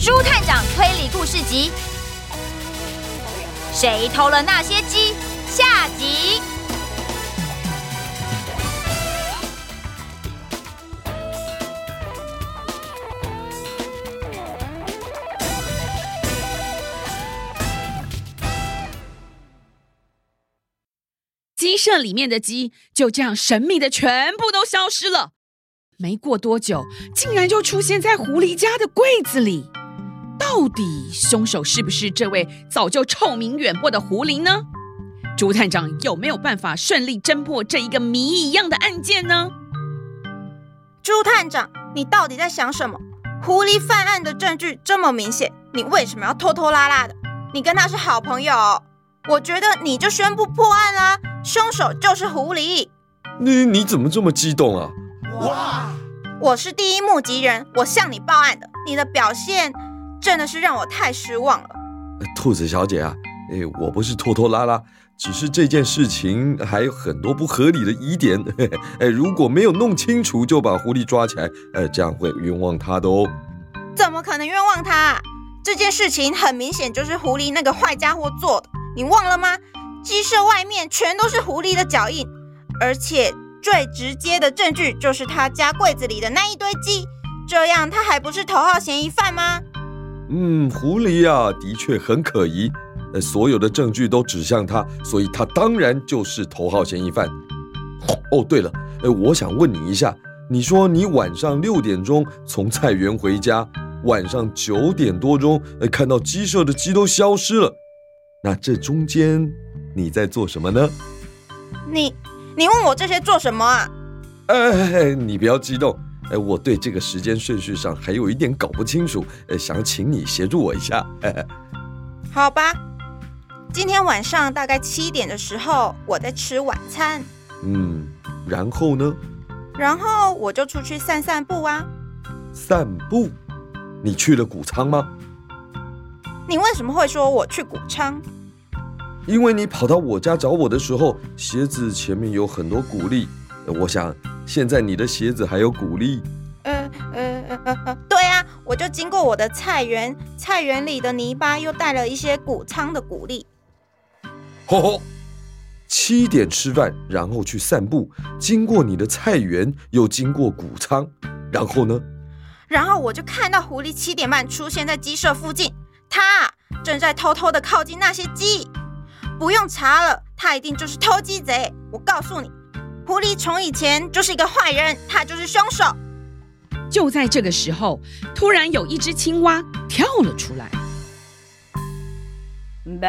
猪探长推理故事集：谁偷了那些鸡？下集。鸡舍里面的鸡就这样神秘的全部都消失了。没过多久，竟然就出现在狐狸家的柜子里。到底凶手是不是这位早就臭名远播的狐狸呢？朱探长有没有办法顺利侦破这一个谜一样的案件呢？朱探长，你到底在想什么？狐狸犯案的证据这么明显，你为什么要拖拖拉拉的？你跟他是好朋友，我觉得你就宣布破案啦，凶手就是狐狸。你你怎么这么激动啊？哇！我是第一目击人，我向你报案的。你的表现真的是让我太失望了。兔子小姐啊，哎，我不是拖拖拉拉，只是这件事情还有很多不合理的疑点。哎，如果没有弄清楚就把狐狸抓起来，呃，这样会冤枉他的哦。怎么可能冤枉他？这件事情很明显就是狐狸那个坏家伙做的，你忘了吗？鸡舍外面全都是狐狸的脚印，而且。最直接的证据就是他家柜子里的那一堆鸡，这样他还不是头号嫌疑犯吗？嗯，狐狸啊，的确很可疑，呃，所有的证据都指向他，所以他当然就是头号嫌疑犯。哦，对了，呃，我想问你一下，你说你晚上六点钟从菜园回家，晚上九点多钟，呃，看到鸡舍的鸡都消失了，那这中间你在做什么呢？你。你问我这些做什么啊？哎，你不要激动，哎，我对这个时间顺序上还有一点搞不清楚，呃，想请你协助我一下。好吧，今天晚上大概七点的时候，我在吃晚餐。嗯，然后呢？然后我就出去散散步啊。散步？你去了谷仓吗？你为什么会说我去谷仓？因为你跑到我家找我的时候，鞋子前面有很多谷粒，我想现在你的鞋子还有谷粒。呃呃呃呃，对啊，我就经过我的菜园，菜园里的泥巴又带了一些谷仓的谷粒。吼吼，七点吃饭，然后去散步，经过你的菜园，又经过谷仓，然后呢？然后我就看到狐狸七点半出现在鸡舍附近，它正在偷偷的靠近那些鸡。不用查了，他一定就是偷鸡贼。我告诉你，狐狸从以前就是一个坏人，他就是凶手。就在这个时候，突然有一只青蛙跳了出来。咩？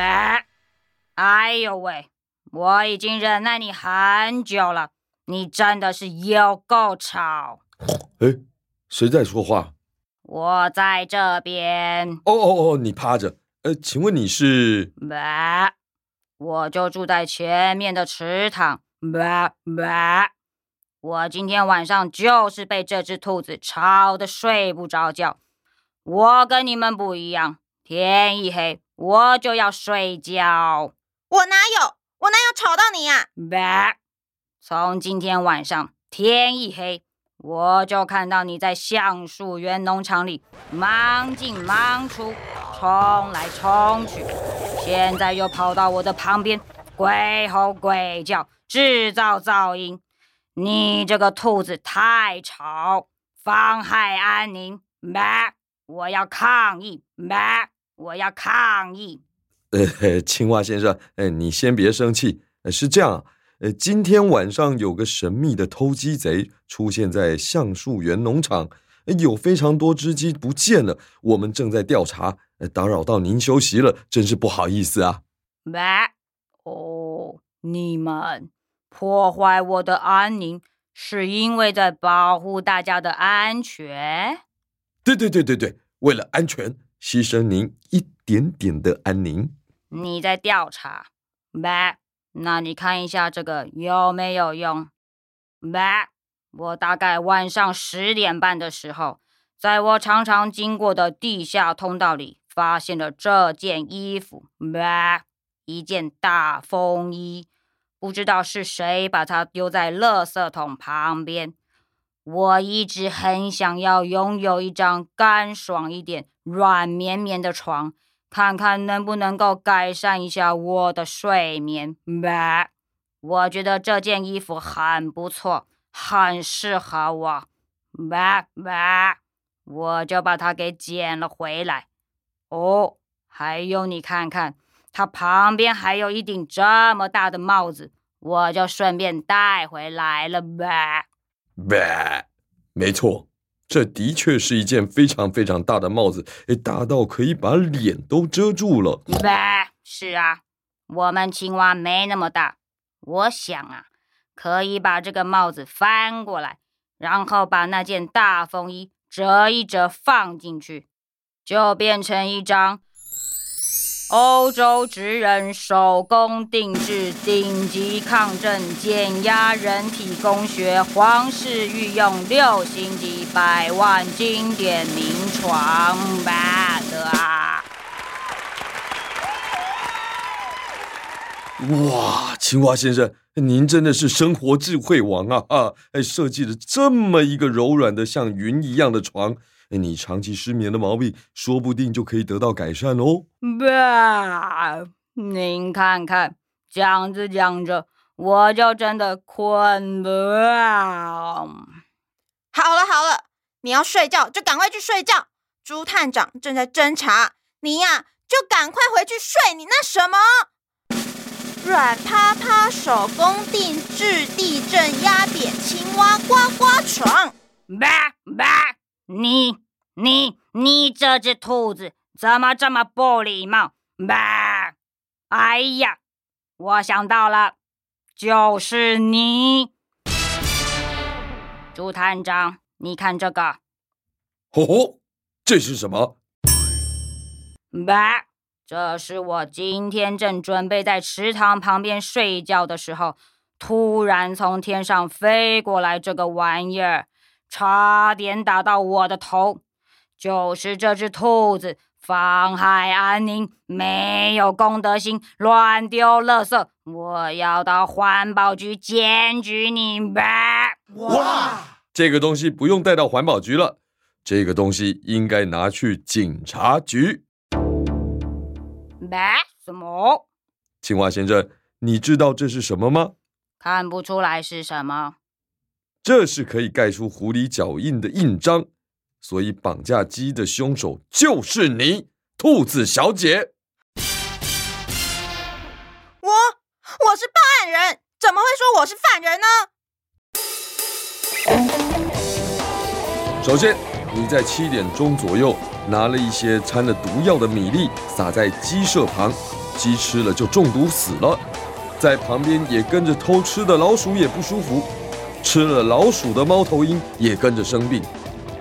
哎呦喂！我已经忍耐你很久了，你真的是有够吵。哎，谁在说话？我在这边。哦哦哦，你趴着。呃，请问你是？咩？我就住在前面的池塘，咩咩。我今天晚上就是被这只兔子吵得睡不着觉。我跟你们不一样，天一黑我就要睡觉。我哪有？我哪有吵到你呀？吧。从今天晚上天一黑，我就看到你在橡树园农场里忙进忙出，冲来冲去。现在又跑到我的旁边，鬼吼鬼叫，制造噪音。你这个兔子太吵，妨害安宁！咩！我要抗议！咩！我要抗议！呃，青蛙先生，呃，你先别生气。呃，是这样，呃，今天晚上有个神秘的偷鸡贼出现在橡树园农场，有非常多只鸡不见了，我们正在调查。打扰到您休息了，真是不好意思啊！咩？哦，你们破坏我的安宁，是因为在保护大家的安全？对对对对对，为了安全，牺牲您一点点的安宁。你在调查？咩？那你看一下这个有没有用？咩？我大概晚上十点半的时候，在我常常经过的地下通道里。发现了这件衣服，咩，一件大风衣，不知道是谁把它丢在垃圾桶旁边。我一直很想要拥有一张干爽一点、软绵绵的床，看看能不能够改善一下我的睡眠。吧，我觉得这件衣服很不错，很适合我。吧吧，我就把它给捡了回来。哦，还有你看看，它旁边还有一顶这么大的帽子，我就顺便带回来了吧。吧，没错，这的确是一件非常非常大的帽子，诶，大到可以把脸都遮住了。吧，是啊，我们青蛙没那么大，我想啊，可以把这个帽子翻过来，然后把那件大风衣折一折放进去，就变成一张。欧洲职人手工定制、顶级抗震、减压人体工学、皇室御用六星级百万经典名床吧的啊！哇，青蛙先生，您真的是生活智慧王啊！啊，哎，设计了这么一个柔软的像云一样的床。你长期失眠的毛病说不定就可以得到改善哦。爸，您看看，讲着讲着，我就真的困了。好了好了，你要睡觉就赶快去睡觉。朱探长正在侦查，你呀就赶快回去睡。你那什么软趴趴手工定制地震压扁青蛙呱呱床。吧吧。你你你这只兔子怎么这么不礼貌？吧！哎呀，我想到了，就是你，朱探长，你看这个。哦吼，这是什么？吧，这是我今天正准备在池塘旁边睡觉的时候，突然从天上飞过来这个玩意儿。差点打到我的头，就是这只兔子妨害安宁，没有公德心，乱丢垃圾，我要到环保局检举你们！哇，这个东西不用带到环保局了，这个东西应该拿去警察局。吧？什么？青蛙先生，你知道这是什么吗？看不出来是什么。这是可以盖出狐狸脚印的印章，所以绑架鸡的凶手就是你，兔子小姐。我我是报案人，怎么会说我是犯人呢？首先，你在七点钟左右拿了一些掺了毒药的米粒撒在鸡舍旁，鸡吃了就中毒死了。在旁边也跟着偷吃的老鼠也不舒服。吃了老鼠的猫头鹰也跟着生病，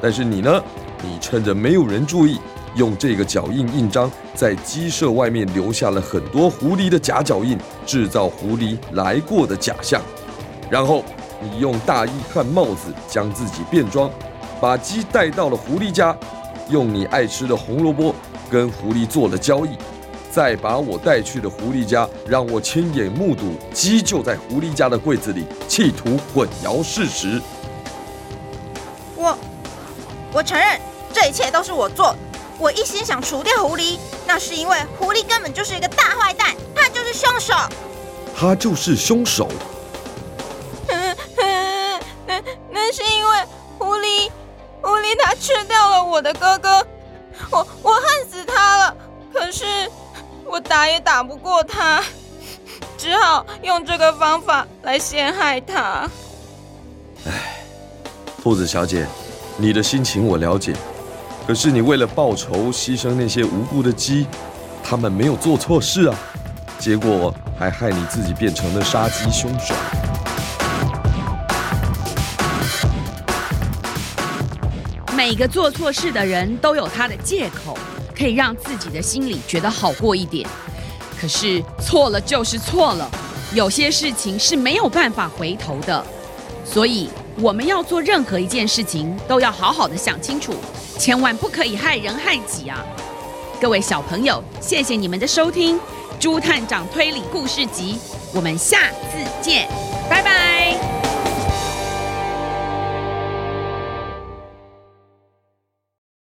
但是你呢？你趁着没有人注意，用这个脚印印章在鸡舍外面留下了很多狐狸的假脚印，制造狐狸来过的假象。然后你用大衣和帽子将自己变装，把鸡带到了狐狸家，用你爱吃的红萝卜跟狐狸做了交易。再把我带去的狐狸家，让我亲眼目睹鸡就在狐狸家的柜子里，企图混淆事实。我，我承认这一切都是我做的。我一心想除掉狐狸，那是因为狐狸根本就是一个大坏蛋，他就是凶手。他就是凶手。嗯嗯，那那是因为狐狸，狐狸它吃掉了我的哥哥，我我恨死他了。可是。我打也打不过他，只好用这个方法来陷害他。唉，兔子小姐，你的心情我了解。可是你为了报仇牺牲那些无辜的鸡，他们没有做错事啊，结果还害你自己变成了杀鸡凶手。每个做错事的人都有他的借口。可以让自己的心里觉得好过一点，可是错了就是错了，有些事情是没有办法回头的，所以我们要做任何一件事情都要好好的想清楚，千万不可以害人害己啊！各位小朋友，谢谢你们的收听，《朱探长推理故事集》，我们下次见，拜拜。